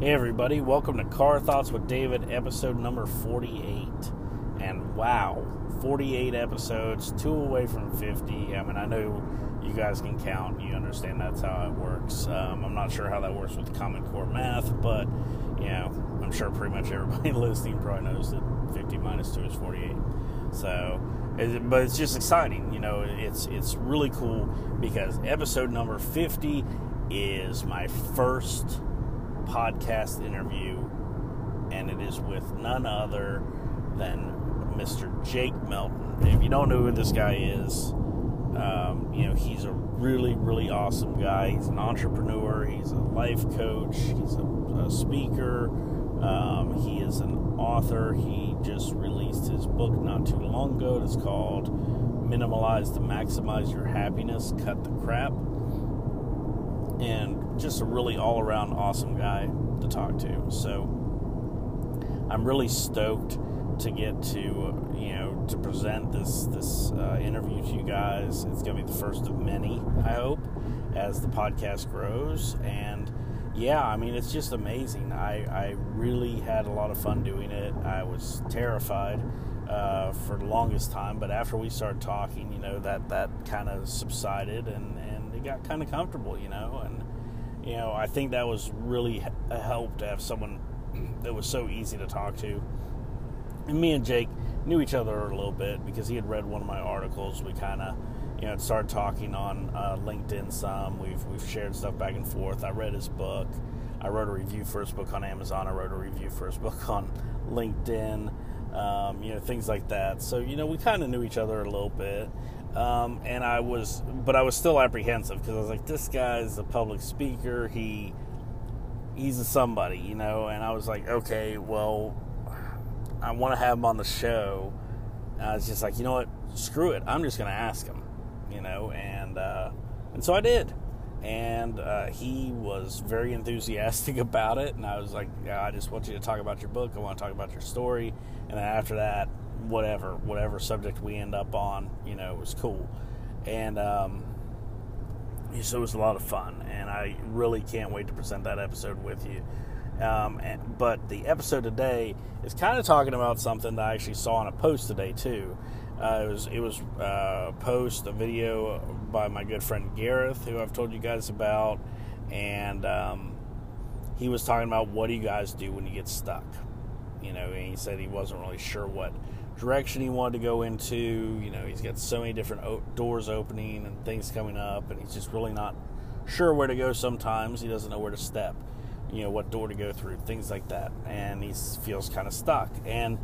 Hey, everybody, welcome to Car Thoughts with David, episode number 48. And wow, 48 episodes, two away from 50. I mean, I know you guys can count, you understand that's how it works. Um, I'm not sure how that works with Common Core math, but you know, I'm sure pretty much everybody listening probably knows that 50 minus 2 is 48. So, but it's just exciting, you know. It's it's really cool because episode number 50 is my first podcast interview, and it is with none other than Mr. Jake Melton. If you don't know who this guy is, um, you know, he's a really, really awesome guy. He's an entrepreneur, he's a life coach, he's a, a speaker, um, he is an author. He just released his book not too long ago. It's called Minimalize to Maximize Your Happiness, Cut the Crap. And just a really all around awesome guy to talk to. So I'm really stoked to get to you know to present this this uh, interview to you guys. It's going to be the first of many, I hope, as the podcast grows. And yeah, I mean it's just amazing. I I really had a lot of fun doing it. I was terrified. Uh, for the longest time, but after we started talking, you know that that kind of subsided and and it got kind of comfortable, you know, and you know, I think that was really a help to have someone that was so easy to talk to. And me and Jake knew each other a little bit because he had read one of my articles. We kind of, you know, started talking on uh, LinkedIn some. We've we've shared stuff back and forth. I read his book. I wrote a review for his book on Amazon. I wrote a review for his book on LinkedIn. Um, you know, things like that. So you know, we kind of knew each other a little bit. Um, and I was, but I was still apprehensive because I was like, this guy's a public speaker. He, he's a somebody, you know. And I was like, okay, well, I want to have him on the show. And I was just like, you know what? Screw it. I'm just going to ask him, you know. And uh, and so I did. And uh, he was very enthusiastic about it. And I was like, yeah, I just want you to talk about your book. I want to talk about your story. And then after that, whatever whatever subject we end up on you know it was cool. And um, so it was a lot of fun and i really can't wait to present that episode with you. Um, and, but the episode today is kind of talking about something that i actually saw in a post today too. Uh, it was it was uh, a post a video by my good friend gareth who i've told you guys about and um, he was talking about what do you guys do when you get stuck? You know and he said he wasn't really sure what direction he wanted to go into. You know, he's got so many different o- doors opening and things coming up, and he's just really not sure where to go sometimes. He doesn't know where to step, you know, what door to go through, things like that. And he feels kind of stuck. And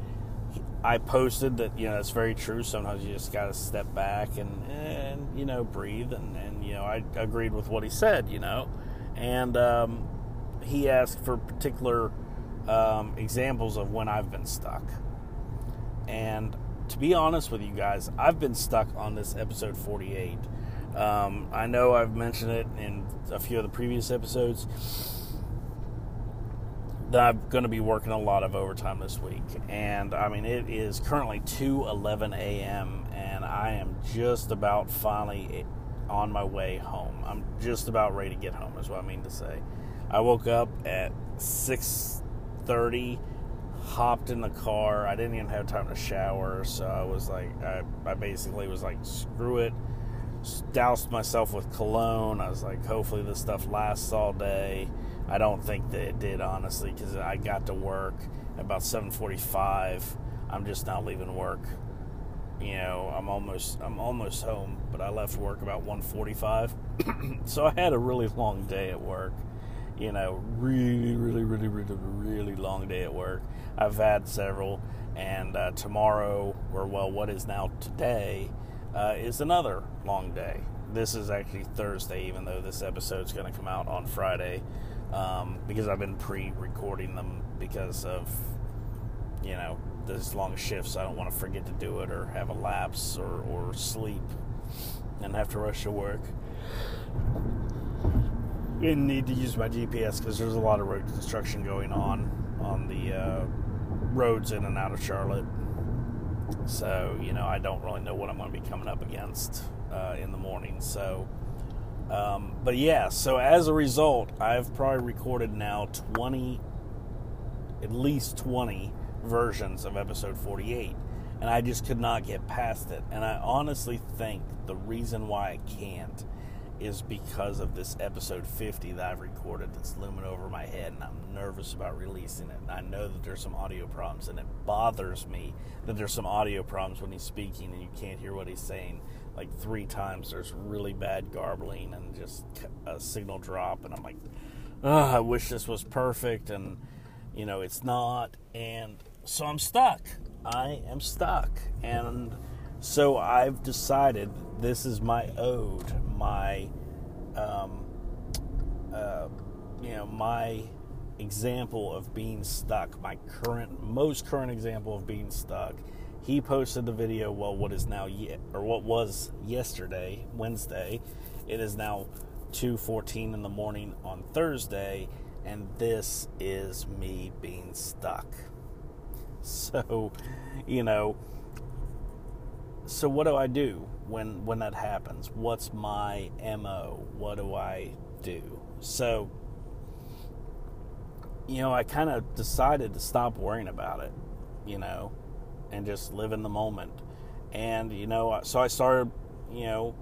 I posted that, you know, that's very true. Sometimes you just got to step back and, and, you know, breathe. And, and, you know, I agreed with what he said, you know. And um, he asked for particular um, examples of when I've been stuck and to be honest with you guys, I've been stuck on this episode 48. Um, I know I've mentioned it in a few of the previous episodes that I'm going to be working a lot of overtime this week. And I mean, it is currently 2 11 a.m., and I am just about finally on my way home. I'm just about ready to get home, is what I mean to say. I woke up at 6 30 hopped in the car. I didn't even have time to shower, so I was like, I, I basically was like, screw it. Doused myself with cologne. I was like, hopefully this stuff lasts all day. I don't think that it did, honestly, because I got to work about 7:45. I'm just not leaving work. You know, I'm almost I'm almost home, but I left work about 1:45. so I had a really long day at work you know, really, really, really, really, really long day at work. I've had several, and uh, tomorrow, or well, what is now today, uh, is another long day. This is actually Thursday, even though this episode is going to come out on Friday, um, because I've been pre-recording them because of, you know, this long shifts. I don't want to forget to do it or have a lapse or, or sleep and have to rush to work and need to use my GPS because there's a lot of road construction going on on the uh, roads in and out of Charlotte. So, you know, I don't really know what I'm going to be coming up against uh, in the morning. So, Um, but yeah, so as a result, I've probably recorded now 20, at least 20 versions of episode 48. And I just could not get past it. And I honestly think the reason why I can't is because of this episode 50 that I've recorded that's looming over my head, and I'm nervous about releasing it. I know that there's some audio problems, and it bothers me that there's some audio problems when he's speaking and you can't hear what he's saying. Like three times, there's really bad garbling and just a signal drop, and I'm like, I wish this was perfect, and you know, it's not. And so I'm stuck. I am stuck. And so I've decided this is my ode, my, um, uh, you know, my example of being stuck, my current, most current example of being stuck. He posted the video, well, what is now, ye- or what was yesterday, Wednesday. It is now 2.14 in the morning on Thursday, and this is me being stuck. So, you know, so what do I do when when that happens? What's my MO? What do I do? So, you know, I kind of decided to stop worrying about it, you know, and just live in the moment. And, you know, so I started, you know,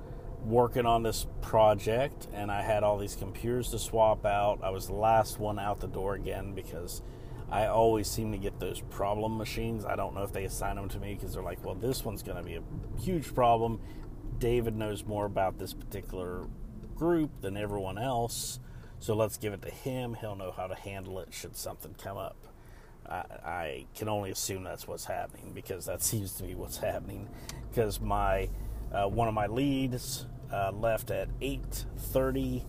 working on this project and I had all these computers to swap out. I was the last one out the door again because I always seem to get those problem machines. I don't know if they assign them to me because they're like, well, this one's going to be a huge problem. David knows more about this particular group than everyone else, so let's give it to him. He'll know how to handle it should something come up. I, I can only assume that's what's happening because that seems to be what's happening. Because my uh, one of my leads uh, left at eight thirty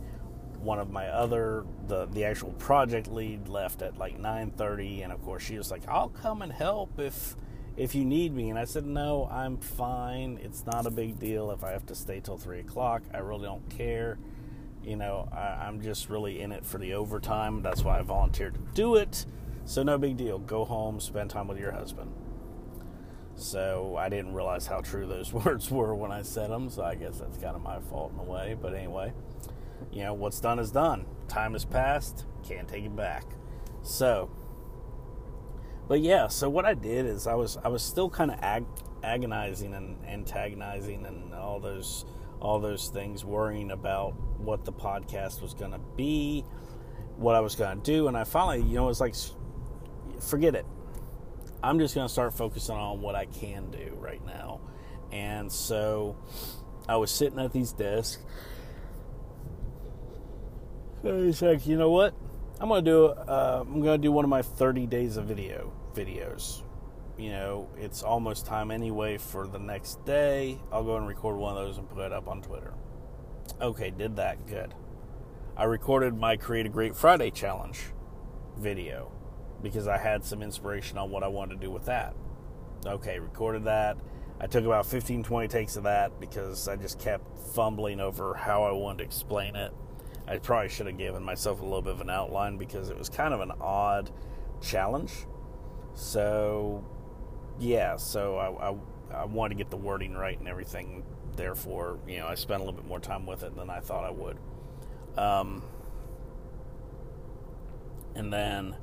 one of my other the the actual project lead left at like 9:30 and of course she was like I'll come and help if if you need me and I said no I'm fine. It's not a big deal if I have to stay till 3 o'clock. I really don't care. You know I, I'm just really in it for the overtime. That's why I volunteered to do it. So no big deal. Go home spend time with your husband. So I didn't realize how true those words were when I said them so I guess that's kind of my fault in a way but anyway you know, what's done is done. Time has passed, can't take it back. So, but yeah, so what I did is I was I was still kind of ag- agonizing and antagonizing and all those all those things, worrying about what the podcast was going to be, what I was going to do, and I finally, you know, it's like, forget it. I'm just going to start focusing on what I can do right now, and so I was sitting at these desks He's like, you know what? I'm gonna do. Uh, I'm gonna do one of my 30 days of video videos. You know, it's almost time anyway for the next day. I'll go and record one of those and put it up on Twitter. Okay, did that good. I recorded my Create a Great Friday challenge video because I had some inspiration on what I wanted to do with that. Okay, recorded that. I took about 15, 20 takes of that because I just kept fumbling over how I wanted to explain it I probably should have given myself a little bit of an outline because it was kind of an odd challenge. So, yeah, so I, I, I wanted to get the wording right and everything. Therefore, you know, I spent a little bit more time with it than I thought I would. Um, and then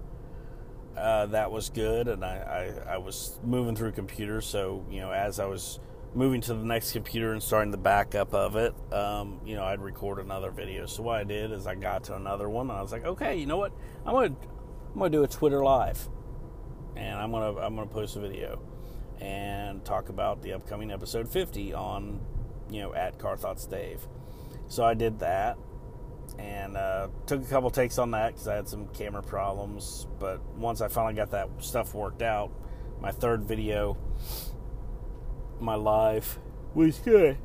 uh, that was good, and I, I, I was moving through computers. So, you know, as I was moving to the next computer and starting the backup of it, um, you know, I'd record another video. So what I did is I got to another one and I was like, okay, you know what? I'm gonna I'm gonna do a Twitter live, and I'm gonna I'm gonna post a video and talk about the upcoming episode 50 on you know at Car Thoughts Dave. So I did that and uh, took a couple takes on that because I had some camera problems. But once I finally got that stuff worked out, my third video my life was good.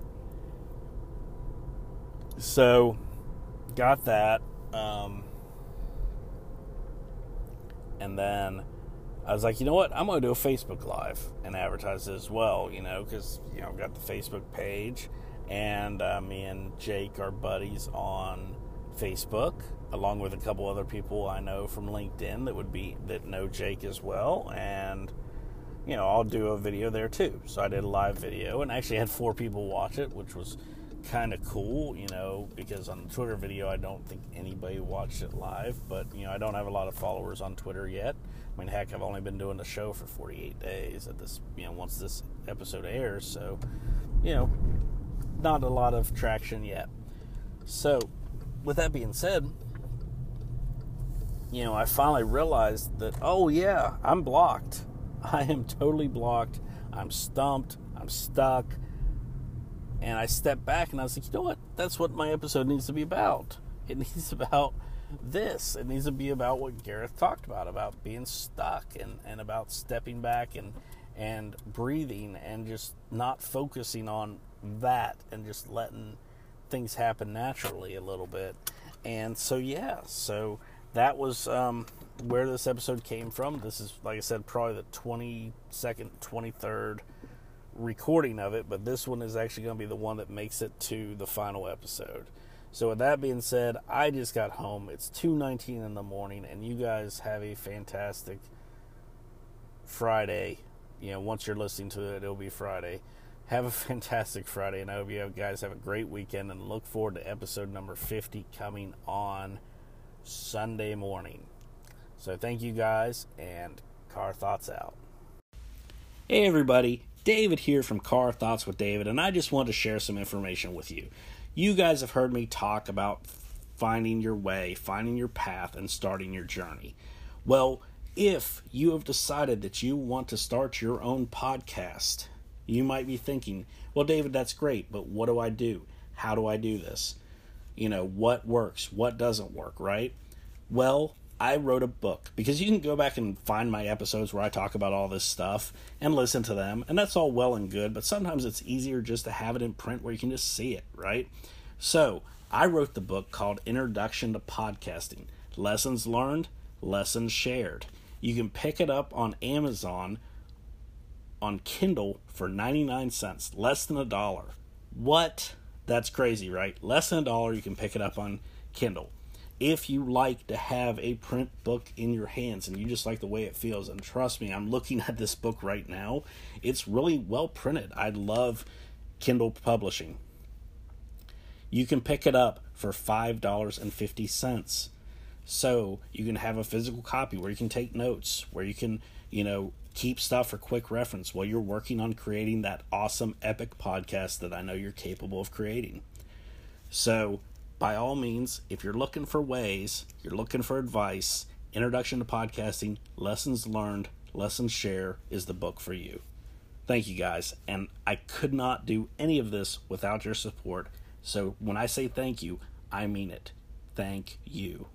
So, got that. Um, and then I was like, you know what? I'm going to do a Facebook Live and advertise it as well, you know, because, you know, I've got the Facebook page. And uh, me and Jake are buddies on Facebook, along with a couple other people I know from LinkedIn that would be, that know Jake as well. And, you know, I'll do a video there too. So I did a live video and actually had four people watch it, which was kind of cool, you know, because on the Twitter video, I don't think anybody watched it live, but, you know, I don't have a lot of followers on Twitter yet. I mean, heck, I've only been doing the show for 48 days at this, you know, once this episode airs, so, you know, not a lot of traction yet. So, with that being said, you know, I finally realized that, oh, yeah, I'm blocked. I am totally blocked. I'm stumped. I'm stuck. And I stepped back and I was like, you know what? That's what my episode needs to be about. It needs about this. It needs to be about what Gareth talked about, about being stuck and, and about stepping back and and breathing and just not focusing on that and just letting things happen naturally a little bit. And so yeah, so that was um, where this episode came from. This is like I said, probably the twenty second, twenty third recording of it, but this one is actually going to be the one that makes it to the final episode. So with that being said, I just got home. It's 2:19 in the morning and you guys have a fantastic Friday. You know, once you're listening to it, it'll be Friday. Have a fantastic Friday and I hope you guys have a great weekend and look forward to episode number 50 coming on Sunday morning. So thank you guys and car thoughts out. Hey everybody, David here from Car Thoughts with David, and I just want to share some information with you. You guys have heard me talk about finding your way, finding your path, and starting your journey. Well, if you have decided that you want to start your own podcast, you might be thinking, well, David, that's great, but what do I do? How do I do this? You know, what works? What doesn't work, right? Well, I wrote a book because you can go back and find my episodes where I talk about all this stuff and listen to them, and that's all well and good, but sometimes it's easier just to have it in print where you can just see it, right? So, I wrote the book called Introduction to Podcasting Lessons Learned, Lessons Shared. You can pick it up on Amazon on Kindle for 99 cents, less than a dollar. What? That's crazy, right? Less than a dollar, you can pick it up on Kindle. If you like to have a print book in your hands and you just like the way it feels and trust me i'm looking at this book right now it's really well printed. I love kindle publishing. You can pick it up for $5.50 so you can have a physical copy where you can take notes where you can you know keep stuff for quick reference while you're working on creating that awesome epic podcast that i know you're capable of creating so by all means, if you're looking for ways, you're looking for advice, Introduction to Podcasting, Lessons Learned, Lessons Share is the book for you. Thank you guys. And I could not do any of this without your support. So when I say thank you, I mean it. Thank you.